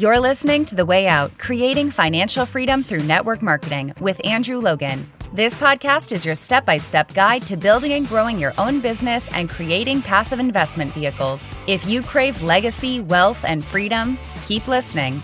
You're listening to The Way Out Creating Financial Freedom Through Network Marketing with Andrew Logan. This podcast is your step by step guide to building and growing your own business and creating passive investment vehicles. If you crave legacy, wealth, and freedom, keep listening.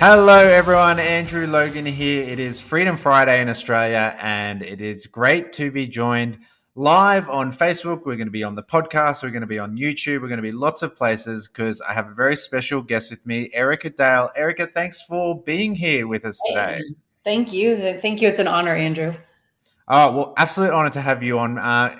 Hello, everyone. Andrew Logan here. It is Freedom Friday in Australia, and it is great to be joined live on Facebook. We're going to be on the podcast. We're going to be on YouTube. We're going to be lots of places because I have a very special guest with me, Erika Dale. Erika, thanks for being here with us today. Thank you. Thank you. It's an honor, Andrew. Oh, well, absolute honor to have you on. Uh,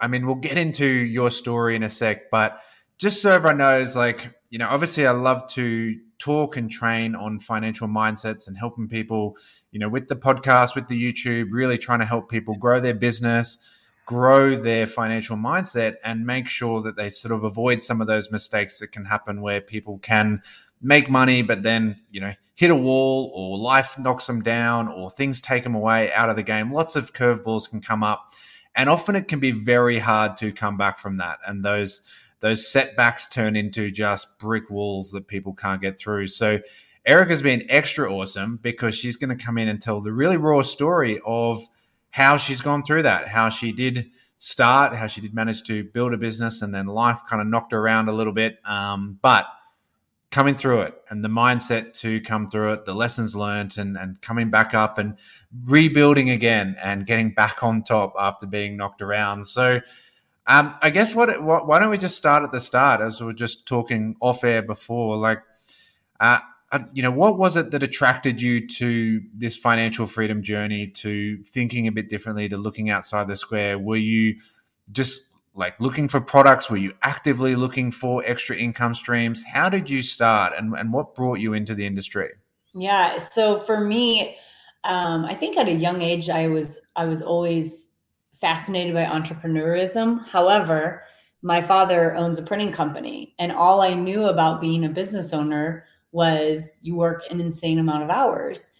I mean, we'll get into your story in a sec, but just so everyone knows, like, you know, obviously I love to talk and train on financial mindsets and helping people, you know, with the podcast, with the YouTube, really trying to help people grow their business, grow their financial mindset, and make sure that they sort of avoid some of those mistakes that can happen where people can make money, but then, you know, hit a wall or life knocks them down or things take them away out of the game. Lots of curveballs can come up. And often it can be very hard to come back from that. And those those setbacks turn into just brick walls that people can't get through. So Erika's been extra awesome because she's going to come in and tell the really raw story of how she's gone through that, how she did start, how she did manage to build a business, and then life kind of knocked her around a little bit. Um, but coming through it and the mindset to come through it, the lessons learned, and, and coming back up and rebuilding again and getting back on top after being knocked around. So, um, I guess what, what, why don't we just start at the start as we were just talking off air before? Like, uh, uh, you know, what was it that attracted you to this financial freedom journey, to thinking a bit differently, to looking outside the square? Were you just like looking for products? Were you actively looking for extra income streams? How did you start, and, and what brought you into the industry? Yeah, so for me, um, I think at a young age, I was I was always fascinated by entrepreneurism. However, my father owns a printing company, and all I knew about being a business owner was you work an insane amount of hours.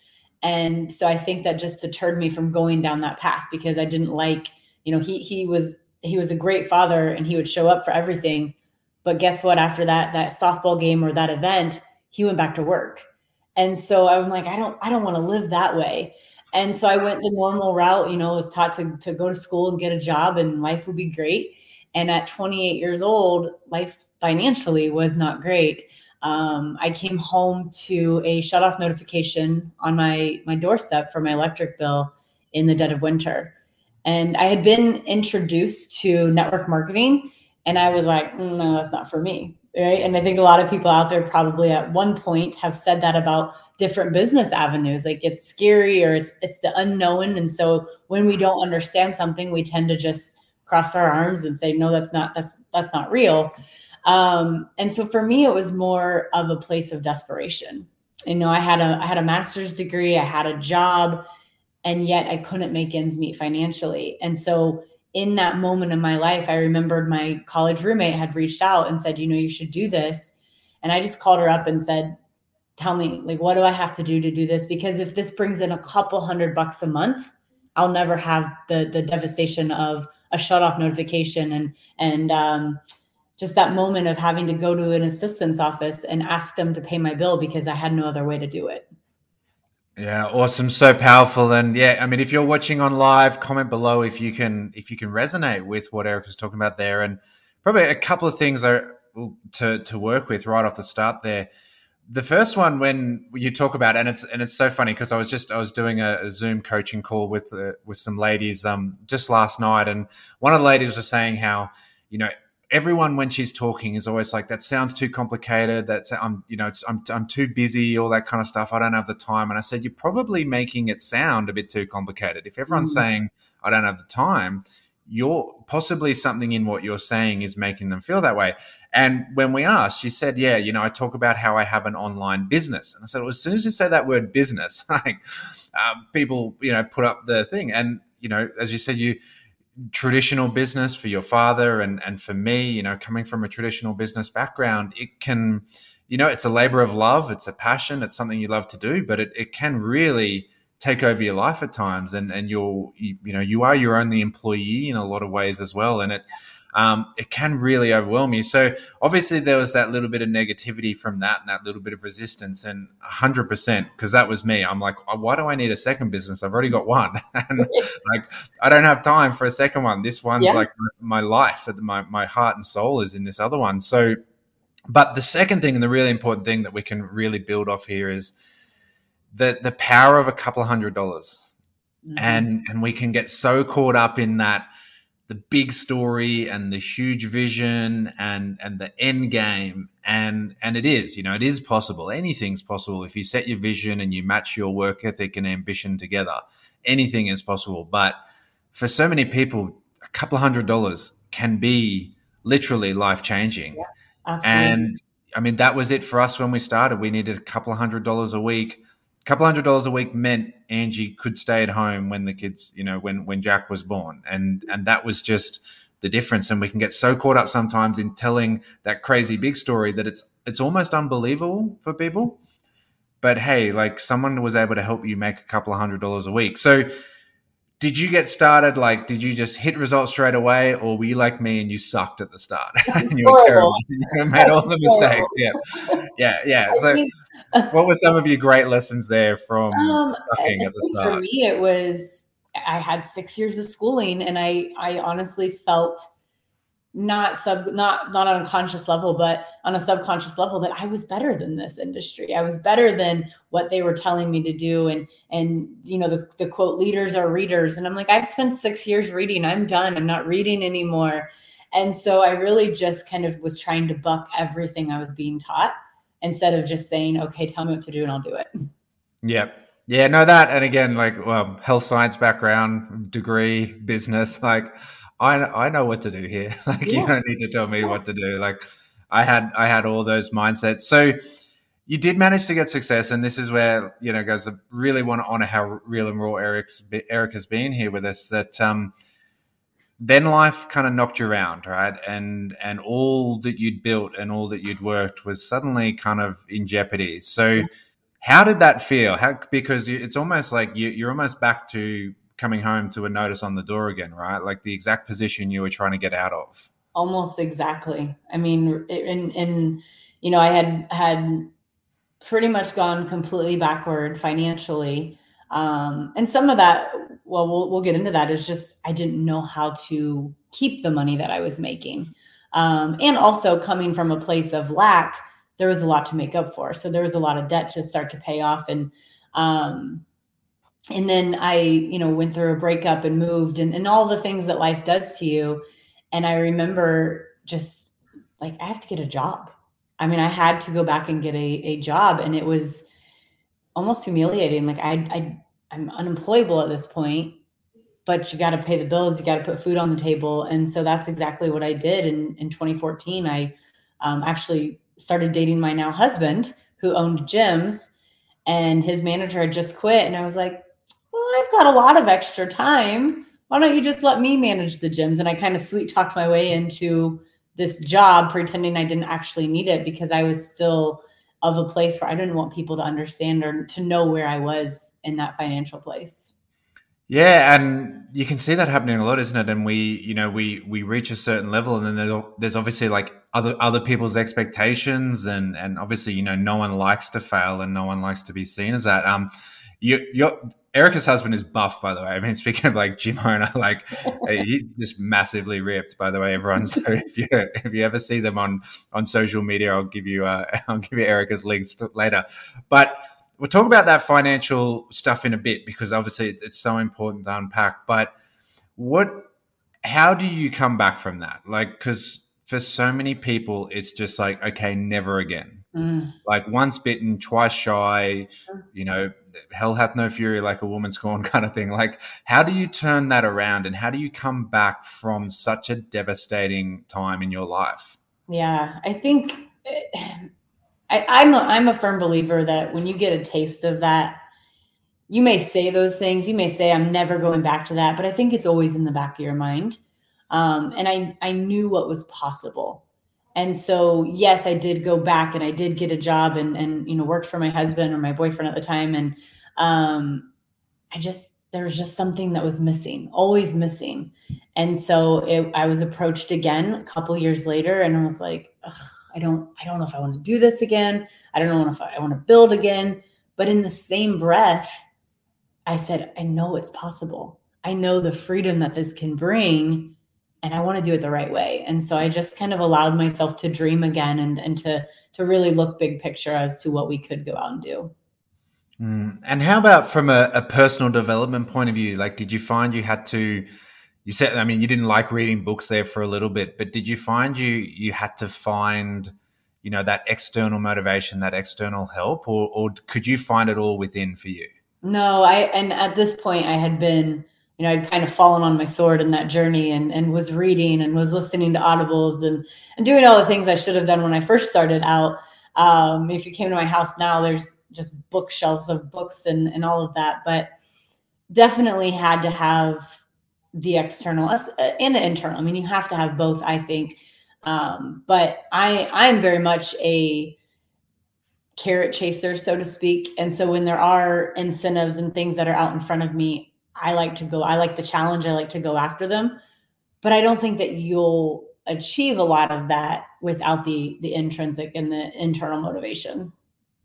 And so I think that just deterred me from going down that path because I didn't like, you know, he he was he was a great father and he would show up for everything. But guess what? After that that softball game or that event, he went back to work. And so I'm like, I don't I don't want to live that way. And so I went the normal route, you know, was taught to, to go to school and get a job and life would be great. And at 28 years old, life financially was not great. Um, I came home to a shut off notification on my, my doorstep for my electric bill in the dead of winter. And I had been introduced to network marketing and I was like, mm, no, that's not for me right? And I think a lot of people out there probably at one point have said that about different business avenues. Like it's scary or it's it's the unknown. And so when we don't understand something, we tend to just cross our arms and say, no, that's not that's that's not real. Um, and so for me, it was more of a place of desperation. You know, I had a I had a master's degree, I had a job, and yet I couldn't make ends meet financially. And so in that moment in my life, I remembered my college roommate had reached out and said, you know, you should do this. And I just called her up and said, tell me, like, what do I have to do to do this? Because if this brings in a couple hundred bucks a month, I'll never have the the devastation of a shut off notification and and um, just that moment of having to go to an assistance office and ask them to pay my bill because I had no other way to do it. Yeah, awesome, so powerful, and yeah, I mean, if you're watching on live, comment below if you can if you can resonate with what Eric was talking about there, and probably a couple of things are to to work with right off the start there. The first one, when you talk about, and it's and it's so funny because I was just I was doing a, a Zoom coaching call with uh, with some ladies um just last night, and one of the ladies was saying how you know everyone when she's talking is always like that sounds too complicated. That's i'm you know I'm, I'm too busy all that kind of stuff. I don't have the time. And i said you're probably making it sound a bit too complicated. If everyone's mm. saying i don't have the time you're possibly something in what you're saying is making them feel that way. And when we asked she said yeah you know i talk about how i have an online business. And i said well as soon as you say that word business like um, people you know put up the thing. And you know as you said you traditional business for your father and and for me you know coming from a traditional business background it can you know it's a labor of love it's a passion it's something you love to do but it, it can really take over your life at times and and you're you, you know you are your only employee in a lot of ways as well and it um, it can really overwhelm you. So obviously there was that little bit of negativity from that and that little bit of resistance and 100% because that was me. I'm like, why do I need a second business? I've already got one. and like, I don't have time for a second one. This one's yeah. like my life, my, my heart and soul is in this other one. So, but the second thing and the really important thing that we can really build off here is the, the power of a couple of hundred dollars. Mm-hmm. And, and we can get so caught up in that, the big story and the huge vision and and the end game. And and it is you know it is possible. Anything's possible. If you set your vision and you match your work ethic and ambition together anything is possible. But for so many people a couple of hundred dollars can be literally life changing yeah, and i mean that was it for us when we started. We needed a couple of hundred dollars a week couple hundred dollars a week meant Angie could stay at home when the kids, you know, when when Jack was born, and and that was just the difference. And we can get so caught up sometimes in telling that crazy big story that it's it's almost unbelievable for people. But hey, like someone was able to help you make a couple of hundred dollars a week. So did you get started? Like did you just hit results straight away or were you like me and you sucked at the start? And you were terrible. you made all the mistakes yeah. Yeah yeah. So what were some of your great lessons there from um, sucking at the start for me it was i had six years of schooling and i i honestly felt not sub not not on a conscious level but on a subconscious level that i was better than this industry. I was better than what they were telling me to do. And and you know the, the quote leaders are readers. And i'm like i've spent six years reading. I'm done. I'm not reading anymore. And so i really just kind of was trying to buck everything i was being taught instead of just saying okay tell me what to do and i'll do it. Yep yeah no that and again like well health science background degree business like I I know what to do here. like yeah. you don't need to tell me yeah. what to do. Like I had I had all those mindsets. So you did manage to get success, and this is where you know, guys, I really want to honor how real and raw Eric's Eric has been here with us. That um, then life kind of knocked you around, right? And and all that you'd built and all that you'd worked was suddenly kind of in jeopardy. So. How did that feel? How because it's almost like you, you're almost back to coming home to a notice on the door again, right? Like the exact position you were trying to get out of. Almost exactly. I mean, in in you know, I had had pretty much gone completely backward financially. Um, and some of that, well, well, we'll get into that. Is just I didn't know how to keep the money that I was making, um, and also coming from a place of lack, there was a lot to make up for. So there was a lot of debt to start to pay off, and um, and then I, you know, went through a breakup and moved and, and all the things that life does to you. And I remember just like, I have to get a job. I mean, I had to go back and get a, a job and it was almost humiliating. Like I, I, I'm unemployable at this point, but you got to pay the bills. You got to put food on the table. And so that's exactly what I did. In, in 2014, I um, actually started dating my now husband who owned gyms and his manager had just quit. And I was like, I've got a lot of extra time. Why don't you just let me manage the gyms? And I kind of sweet talked my way into this job, pretending I didn't actually need it because I was still of a place where I didn't want people to understand or to know where I was in that financial place. Yeah, and you can see that happening a lot, isn't it? And we, you know, we we reach a certain level, and then there's, there's obviously like other other people's expectations, and and obviously, you know, no one likes to fail, and no one likes to be seen as that. Um, you, Erika's husband is buff, by the way. I mean, speaking of like gym owner, like he's just massively ripped. By the way, everyone. So if you if you ever see them on on social media, I'll give you uh, I'll give you Erika's links later. But we'll talk about that financial stuff in a bit because obviously it's, it's so important to unpack. But what? How do you come back from that? Like, because for so many people, it's just like, okay, never again. Mm. Like once bitten, twice shy. You know, hell hath no fury like a woman scorned kind of thing. Like, how do you turn that around and how do you come back from such a devastating time in your life? Yeah, I think I, I'm a, I'm a firm believer that when you get a taste of that, you may say those things. You may say, "I'm never going back to that," but I think it's always in the back of your mind. Um, and I I knew what was possible. And so, yes, I did go back and I did get a job and, and, you know, worked for my husband or my boyfriend at the time. And um, I just, there was just something that was missing, always missing. And so it, I was approached again a couple years later, and I was like, I don't, I don't know if I want to do this again. I don't know if I, I want to build again. But in the same breath, I said, I know it's possible. I know the freedom that this can bring, and I want to do it the right way. And so I just kind of allowed myself to dream again and, and to to really look big picture as to what we could go out and do. Mm. And how about from a, a, personal development point of view? Like, did you find you had to? You said, I mean, you didn't like reading books there for a little bit, but did you find you you had to find, you know, that external motivation, that external help, or or could you find it all within for you? No, I and at this point I had been, you know, I'd kind of fallen on my sword in that journey and and was reading and was listening to audibles and and doing all the things I should have done when I first started out. Um, if you came to my house now, there's just bookshelves of books and, and all of that, but definitely had to have the external uh, and the internal. I mean, you have to have both, I think. Um, but I I am very much a carrot chaser, so to speak. And so when there are incentives and things that are out in front of me, I like to go. I like the challenge. I like to go after them. But I don't think that you'll achieve a lot of that without the the intrinsic and the internal motivation.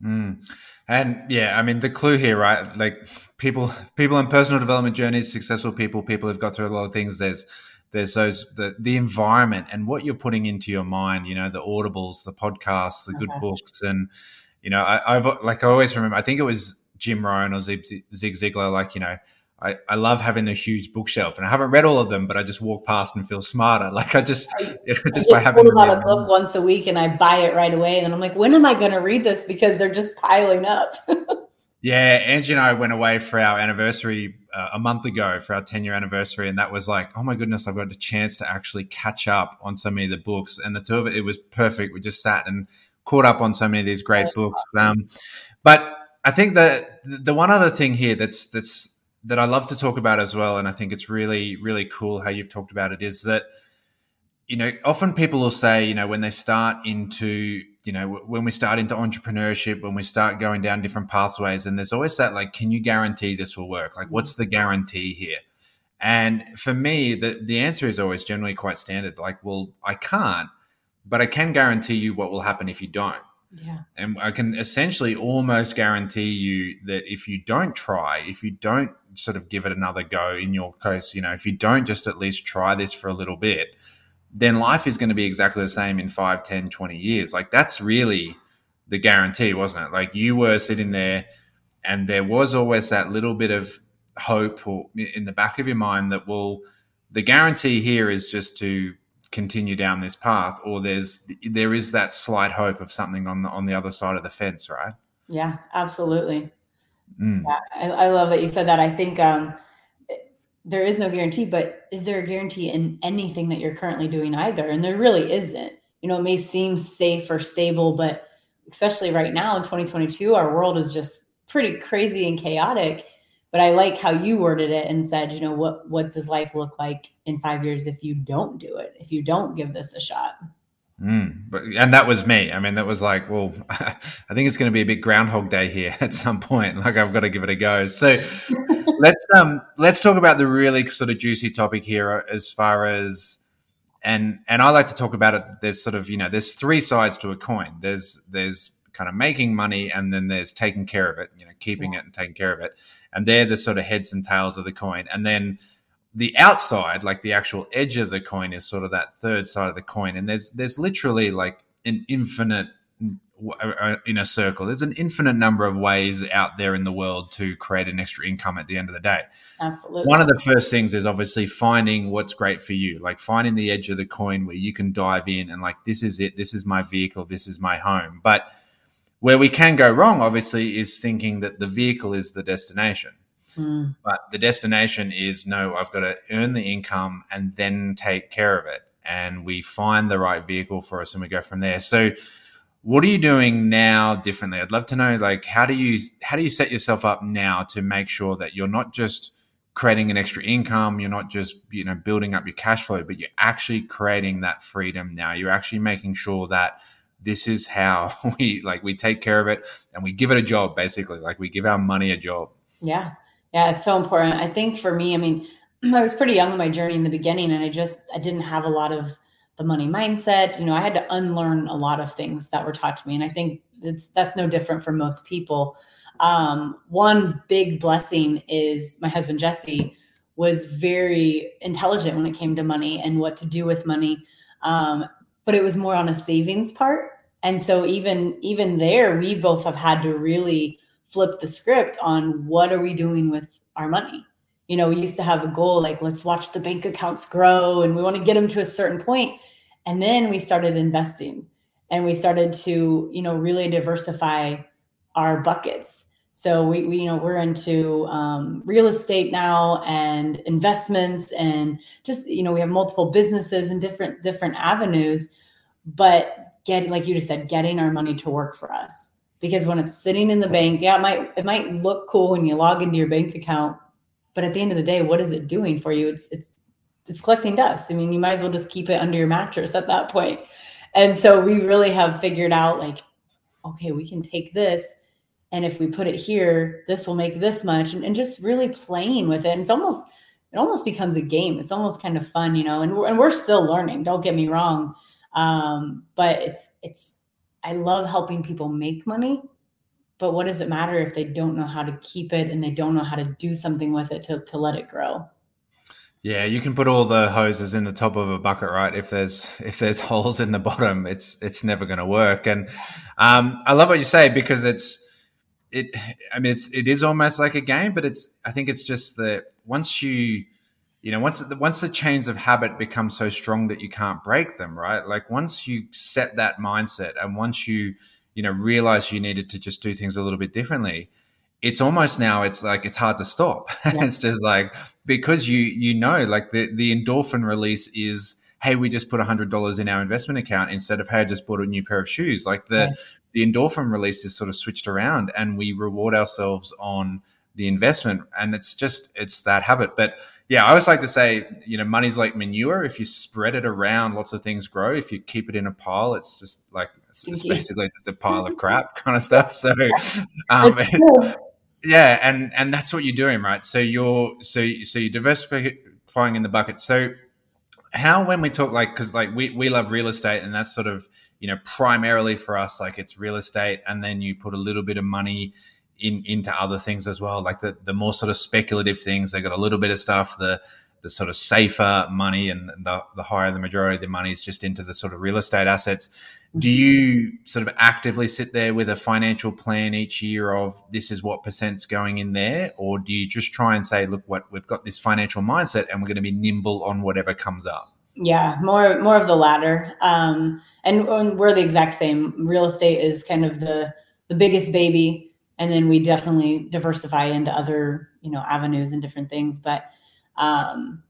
Mm. And yeah, I mean the clue here, right? Like people, people in personal development journeys, successful people, people who've got through a lot of things. There's there's those the the environment and what you're putting into your mind. You know, the audibles, the podcasts, the good okay. books, and you know, I, have like I always remember. I think it was Jim Rohn or Zig, Zig Ziglar. Like you know, I, I love having a huge bookshelf, and I haven't read all of them, but I just walk past and feel smarter. Like I just, know, just I by having about a book once a week, and I buy it right away, and I'm like, when am I going to read this? Because they're just piling up. yeah, Angie and I went away for our anniversary uh, a month ago for our 10 year anniversary, and that was like, oh my goodness, I've got a chance to actually catch up on so many of the books, and the two of it, it was perfect. We just sat and caught up on so many of these great books. Um, but I think that the one other thing here that's that's that I love to talk about as well, and I think it's really, really cool how you've talked about it, is that, you know, often people will say, you know, when they start into, you know, when we start into entrepreneurship, when we start going down different pathways, and there's always that, like, can you guarantee this will work? Like, what's the guarantee here? And for me, the, the answer is always generally quite standard. Like, well, I can't, but I can guarantee you what will happen if you don't. Yeah. And I can essentially almost guarantee you that if you don't try, if you don't sort of give it another go in your case, you know, if you don't just at least try this for a little bit, then life is going to be exactly the same in 5, 10, 20 years. Like that's really the guarantee, wasn't it? Like you were sitting there and there was always that little bit of hope or in the back of your mind that well the guarantee here is just to continue down this path or there's there is that slight hope of something on the on the other side of the fence right? Yeah absolutely. Mm. yeah, I, I, love that you said that. I think um, there is no guarantee but is there a guarantee in anything that you're currently doing either? And there really isn't. You know it may seem safe or stable but especially right now in 2022 our world is just pretty crazy and chaotic but I like how you worded it and said, you know, what what does life look like in five years if you don't do it, if you don't give this a shot? Mm, but, and that was me. I mean, that was like, well, I think it's going to be a big Groundhog Day here at some point. Like, I've got to give it a go. So, let's um, let's talk about the really sort of juicy topic here, as far as and and I like to talk about it. There's sort of you know, there's three sides to a coin. There's there's kind of making money, and then there's taking care of it. You know, keeping yeah. it and taking care of it and they're the sort of heads and tails of the coin. And then the outside, like the actual edge of the coin, is sort of that third side of the coin. And there's there's literally like an infinite uh, uh, in a circle. There's an infinite number of ways out there in the world to create an extra income at the end of the day. Absolutely. One of the first things is obviously finding what's great for you, like finding the edge of the coin where you can dive in and like, this is it. This is my vehicle. This is my home. But where we can go wrong, obviously, is thinking that the vehicle is the destination. Mm. But the destination is no, I've got to earn the income and then take care of it. And we find the right vehicle for us and we go from there. So, what are you doing now differently? I'd love to know, like, how do you how do you set yourself up now to make sure that you're not just creating an extra income, you're not just you know building up your cash flow, but you're actually creating that freedom now. You're actually making sure that this is how we like we take care of it and we give it a job basically like we give our money a job yeah Yeah, it's so important. I think for me, I mean, I was pretty young in my journey in the beginning and I just I didn't have a lot of the money mindset. You know, I had to unlearn a lot of things that were taught to me. And I think it's that's no different for most people. Um, one big blessing is my husband Jesse was very intelligent when it came to money and what to do with money. Um, but it was more on a savings part. And so even even there, we both have had to really flip the script on what are we doing with our money. You know, we used to have a goal like let's watch the bank accounts grow and we want to get them to a certain point. And then we started investing and we started to, you know, really diversify our buckets. So we, we you know, we're into um, real estate now and investments and just, you know, we have multiple businesses and different different avenues, but getting, like you just said, getting our money to work for us. Because when it's sitting in the bank, yeah, it might it might look cool when you log into your bank account, but at the end of the day, what is it doing for you? It's it's it's collecting dust. I mean, you might as well just keep it under your mattress at that point. And so we really have figured out like, okay, we can take this. And if we put it here, this will make this much. And, and just really playing with it. And it's almost, it almost becomes a game. It's almost kind of fun, you know, and we're, and we're still learning. Don't get me wrong. Um, but it's, it's, I love helping people make money. But what does it matter if they don't know how to keep it and they don't know how to do something with it to, to let it grow? Yeah, you can put all the hoses in the top of a bucket, right? If there's if there's holes in the bottom, it's it's never going to work. And um, I love what you say because it's it. I mean, it's it is almost like a game, but it's I think it's just that once you you know once the, once the chains of habit become so strong that you can't break them, right? Like once you set that mindset and once you you know realize you needed to just do things a little bit differently it's almost now it's like it's hard to stop yeah. it's just like because you you know like the the endorphin release is hey we just put a hundred dollars in our investment account instead of hey i just bought a new pair of shoes like the yeah. The endorphin release is sort of switched around and we reward ourselves on the investment. And it's just it's that habit. But yeah i always like to say you know money's like manure. If you spread it around lots of things grow. If you keep it in a pile it's just like it's, it's basically just a pile of crap kind of stuff. So um, yeah, and and that's what you're doing, right? So you're so so you're diversifying in the bucket. So how when we talk like because like we we love real estate and that's sort of you know primarily for us like it's real estate and then you put a little bit of money in into other things as well. Like the the more sort of speculative things they got a little bit of stuff the the sort of safer money and the, the higher the majority of the money is just into the sort of real estate assets. Do mm-hmm. you sort of actively sit there with a financial plan each year of this is what percent's going in there? Or do you just try and say look what we've got this financial mindset and we're going to be nimble on whatever comes up yeah more more of the latter. Um, and, and we're the exact same. Real estate is kind of the the biggest baby and then we definitely diversify into other you know avenues and different things. But um,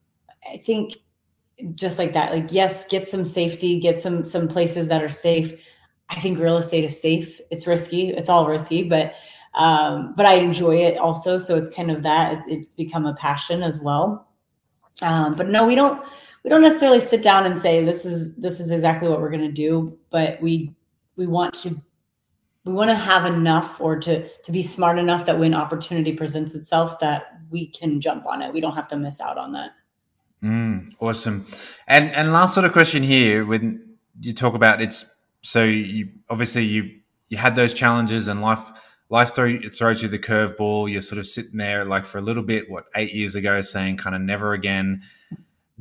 i think just like that like yes get some safety get some some places that are safe. I think real estate is safe. It's risky. It's all risky but um but i enjoy it also. So it's kind of that. It's become a passion as well. Um but no we don't we don't necessarily sit down and say this is this is exactly what we're going to do but we we want to we want to have enough or to to be smart enough that when opportunity presents itself that we can jump on it we don't have to miss out on that Mm, awesome. And and last sort of question here, when you talk about it's so you obviously you you had those challenges and life life throw throws you the curveball. You're sort of sitting there like for a little bit, what eight years ago, saying kind of never again.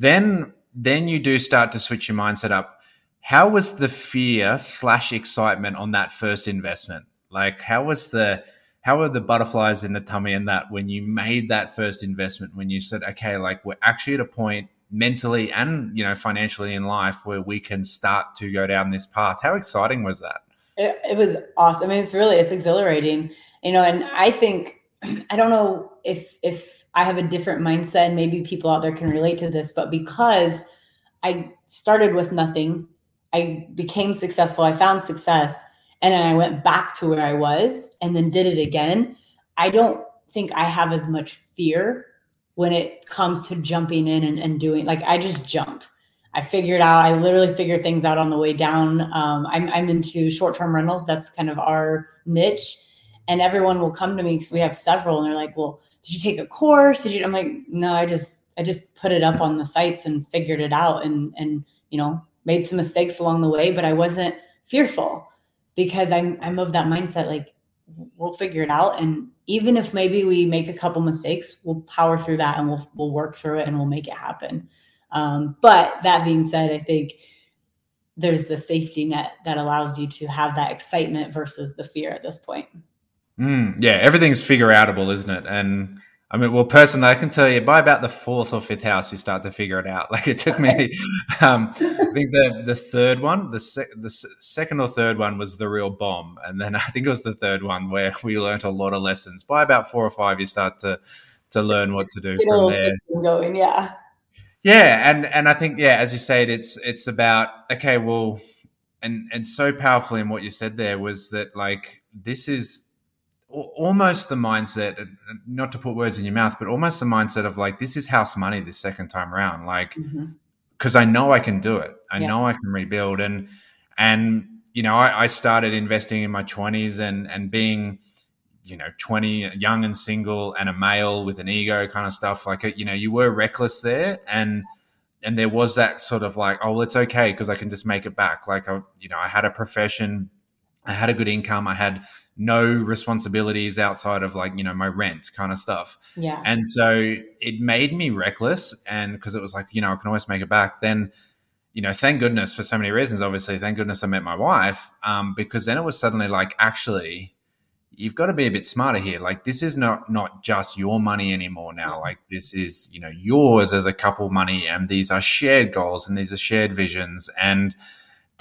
Then then you do start to switch your mindset up. How was the fear slash excitement on that first investment? Like how was the how were the butterflies in the tummy and that when you made that first investment when you said okay like we're actually at a point mentally and you know financially in life where we can start to go down this path how exciting was that it, it was awesome I mean, it's really it's exhilarating you know and i think i don't know if if i have a different mindset maybe people out there can relate to this but because i started with nothing i became successful i found success and then I went back to where I was and then did it again, I don't think I have as much fear when it comes to jumping in and, and doing like I just jump. I figured out, I literally figure things out on the way down. Um, I'm, I'm into short term rentals. That's kind of our niche. And everyone will come to me because we have several and they're like, well, did you take a course? Did you? I'm like, no, I just I just put it up on the sites and figured it out, and and you know made some mistakes along the way, but I wasn't fearful because I'm I'm of that mindset like we'll figure it out and even if maybe we make a couple mistakes we'll power through that and we'll we'll work through it and we'll make it happen um, but that being said i think there's the safety net that allows you to have that excitement versus the fear at this point mm, yeah everything's figure outable isn't it and I mean, well, personally, I can tell you by about the fourth or fifth house, you start to figure it out. Like it took me, um, I think the the third one, the se- the second or third one was the real bomb, and then I think it was the third one where we learned a lot of lessons. By about four or five, you start to to learn what to do Get from there. Going, yeah, yeah, and and I think yeah, as you said, it's it's about okay, well, and and so powerful in what you said there was that like this is almost the mindset not to put words in your mouth but almost the mindset of like this is house money this second time around like because mm-hmm. i know i can do it i yeah. know i can rebuild and and you know I, I, started investing in my 20s and and being you know 20 young and single and a male with an ego kind of stuff like you know you were reckless there and and there was that sort of like oh well it's okay because i can just make it back like i you know i had a profession I had a good income. I had no responsibilities outside of like, you know, my rent kind of stuff. Yeah. And so it made me reckless. And because it was like, you know, I can always make it back. Then, you know, thank goodness for so many reasons, obviously, thank goodness I met my wife. Um, because then it was suddenly like, actually, you've got to be a bit smarter here. Like this is not not just your money anymore now. Like this is, you know, yours as a couple money and these are shared goals and these are shared visions. And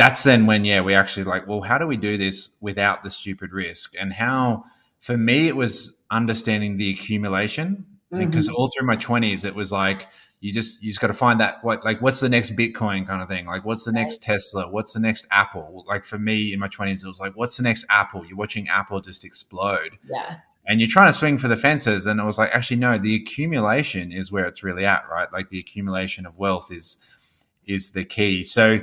that's then when yeah we actually like well how do we do this without the stupid risk? And how for me it was understanding the accumulation. Mm-hmm. because all through my 20s it was like you just you just got to find that what like what's the next bitcoin kind of thing? Like what's the next tesla? What's the next apple? Like for me in my 20s it was like what's the next apple? You're watching apple just explode. Yeah. And you're trying to swing for the fences and it was like actually no the accumulation is where it's really at right? Like the accumulation of wealth is is the key. So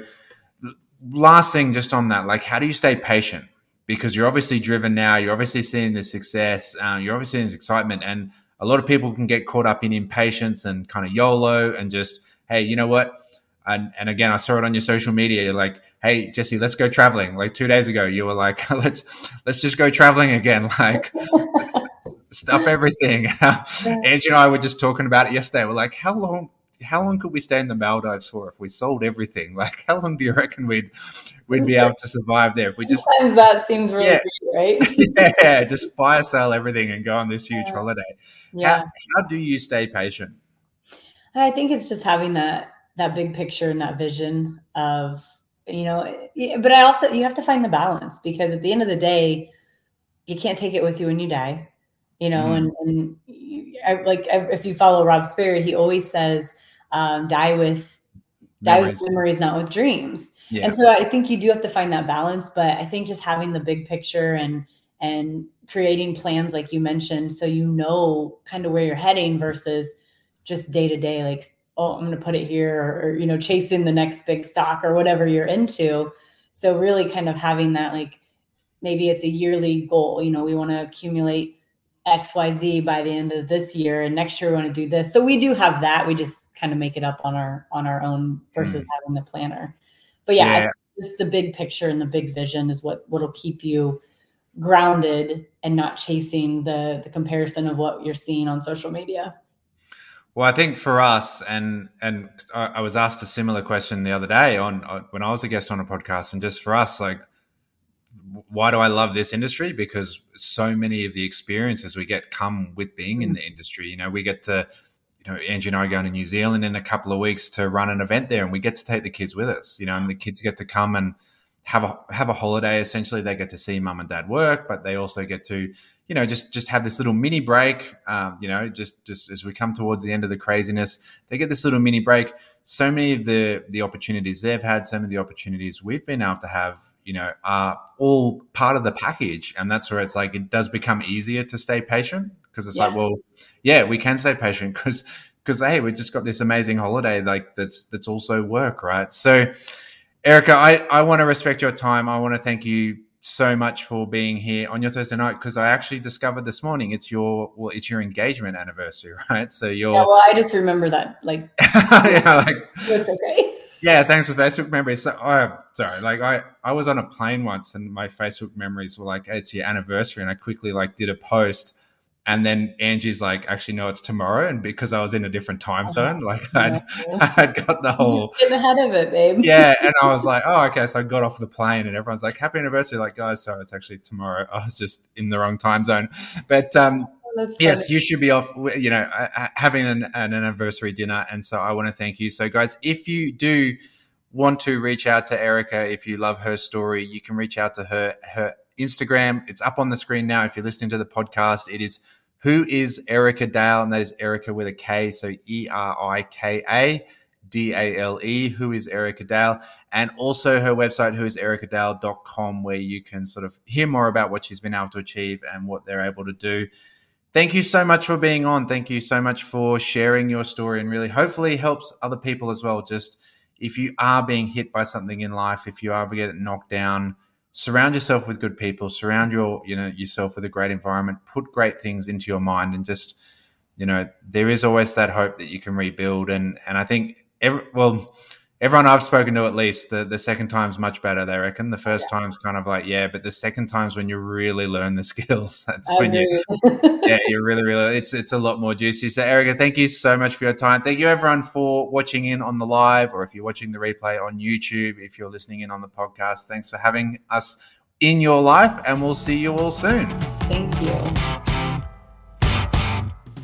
last thing just on that, like, how do you stay patient? Because you're obviously driven now. You're obviously seeing the success. Um, you're obviously seeing this excitement, and a lot of people can get caught up in impatience and kind of YOLO and just, hey, you know what? And, and again, I saw it on your social media. You're like, hey, Jesse, let's go traveling. Like two days ago, you were like, let's let's just go traveling again. Like stuff everything. Angie and I were just talking about it yesterday. We're like, how long how long could we stay in the Maldives for if we sold everything? Like, how long do you reckon we'd we'd be able to survive there if we just? Sometimes that seems really yeah, right? yeah, just fire sale everything and go on this huge yeah. holiday. Yeah. How, how do you stay patient? I think it's just having that that big picture and that vision of you know, but I also you have to find the balance because at the end of the day, you can't take it with you when you die you know mm-hmm. and, and I, like if you follow rob sperry he always says um, die with die with memories, not with dreams. Yeah. And so I think you do have to find that balance. But I think just having the big picture and and creating plans like you mentioned, so you know kind of where you're heading versus just day to day, like oh, I'm going to put it here, or, or you know, chasing the next big stock or whatever you're into. So really, kind of having that like maybe it's a yearly goal. You know, we want to accumulate xyz by the end of this year and next year we want to do this so we do have that we just kind of make it up on our on our own versus mm. having the planner but yeah, yeah. just the big picture and the big vision is what what'll keep you grounded and not chasing the the comparison of what you're seeing on social media well, I think for us, and and I was asked a similar question the other day on, on when I was a guest on a podcast, and just for us, like why do I love this industry? Because so many of the experiences we get come with being in mm. the industry. You know, we get to, you know, Angie and I are going to New Zealand in a couple of weeks to run an event there, and we get to take the kids with us. You know, and the kids get to come and have a have a holiday. Essentially, they get to see mum and dad work, but they also get to, you know, just just have this little mini break. Um, you know, just just as we come towards the end of the craziness, they get this little mini break. So many of the the opportunities they've had, so many of the opportunities we've been able to have you know, are all part of the package. And that's where it's like it does become easier to stay patient because it's yeah. like, well, yeah, we can stay patient because because hey, we just got this amazing holiday like that's that's also work, right? So Erika, I, I want to respect your time. I want to thank you so much for being here on your Thursday night because I actually discovered this morning it's your well, it's your engagement anniversary, right? So you're yeah. Well, I just remember that, like, yeah, like it's okay. Yeah, thanks for Facebook memories. So, oh, sorry, like I, I was on a plane once, and my Facebook memories were like, hey, "It's your anniversary," and I quickly like did a post, and then Angie's like, "Actually, no, it's tomorrow," and because I was in a different time uh-huh. zone, like I'd, I'd got the whole ahead of it, babe. Yeah, and I was like, "Oh, okay." So I got off the plane, and everyone's like, "Happy anniversary!" Like, guys, so it's actually tomorrow. I was just in the wrong time zone, but um, yes, you should be off, you know, having an, an, anniversary dinner. And so I want to thank you. So, guys, if you do want to reach out to Erika, if you love her story, you can reach out to her. Her Instagram, it's up on the screen now. If you're listening to the podcast, it is who is Erika Dale, and that is Erika with a K, so E R I K A. D A L E, who is Erika Dale, and also her website, whoiserikadale.com, where you can sort of hear more about what she's been able to achieve and what they're able to do thank you so much for being on. Thank you so much for sharing your story and really hopefully helps other people as well. Just if you are being hit by something in life, if you are getting knocked down, surround yourself with good people, surround your, you know, yourself with a great environment, put great things into your mind and just, you know, there is always that hope that you can rebuild. And and I think every well, everyone I've spoken to at least the, the second time's much better. They reckon the first yeah. time's kind of like yeah, but the second time's when you really learn the skills. That's I when you yeah you're really really it's it's a lot more juicy. So Erika, thank you so much for your time. Thank you everyone for watching in on the live or if you're watching the replay on YouTube. If you're listening in on the podcast, thanks for having us in your life, and we'll see you all soon. Thank you.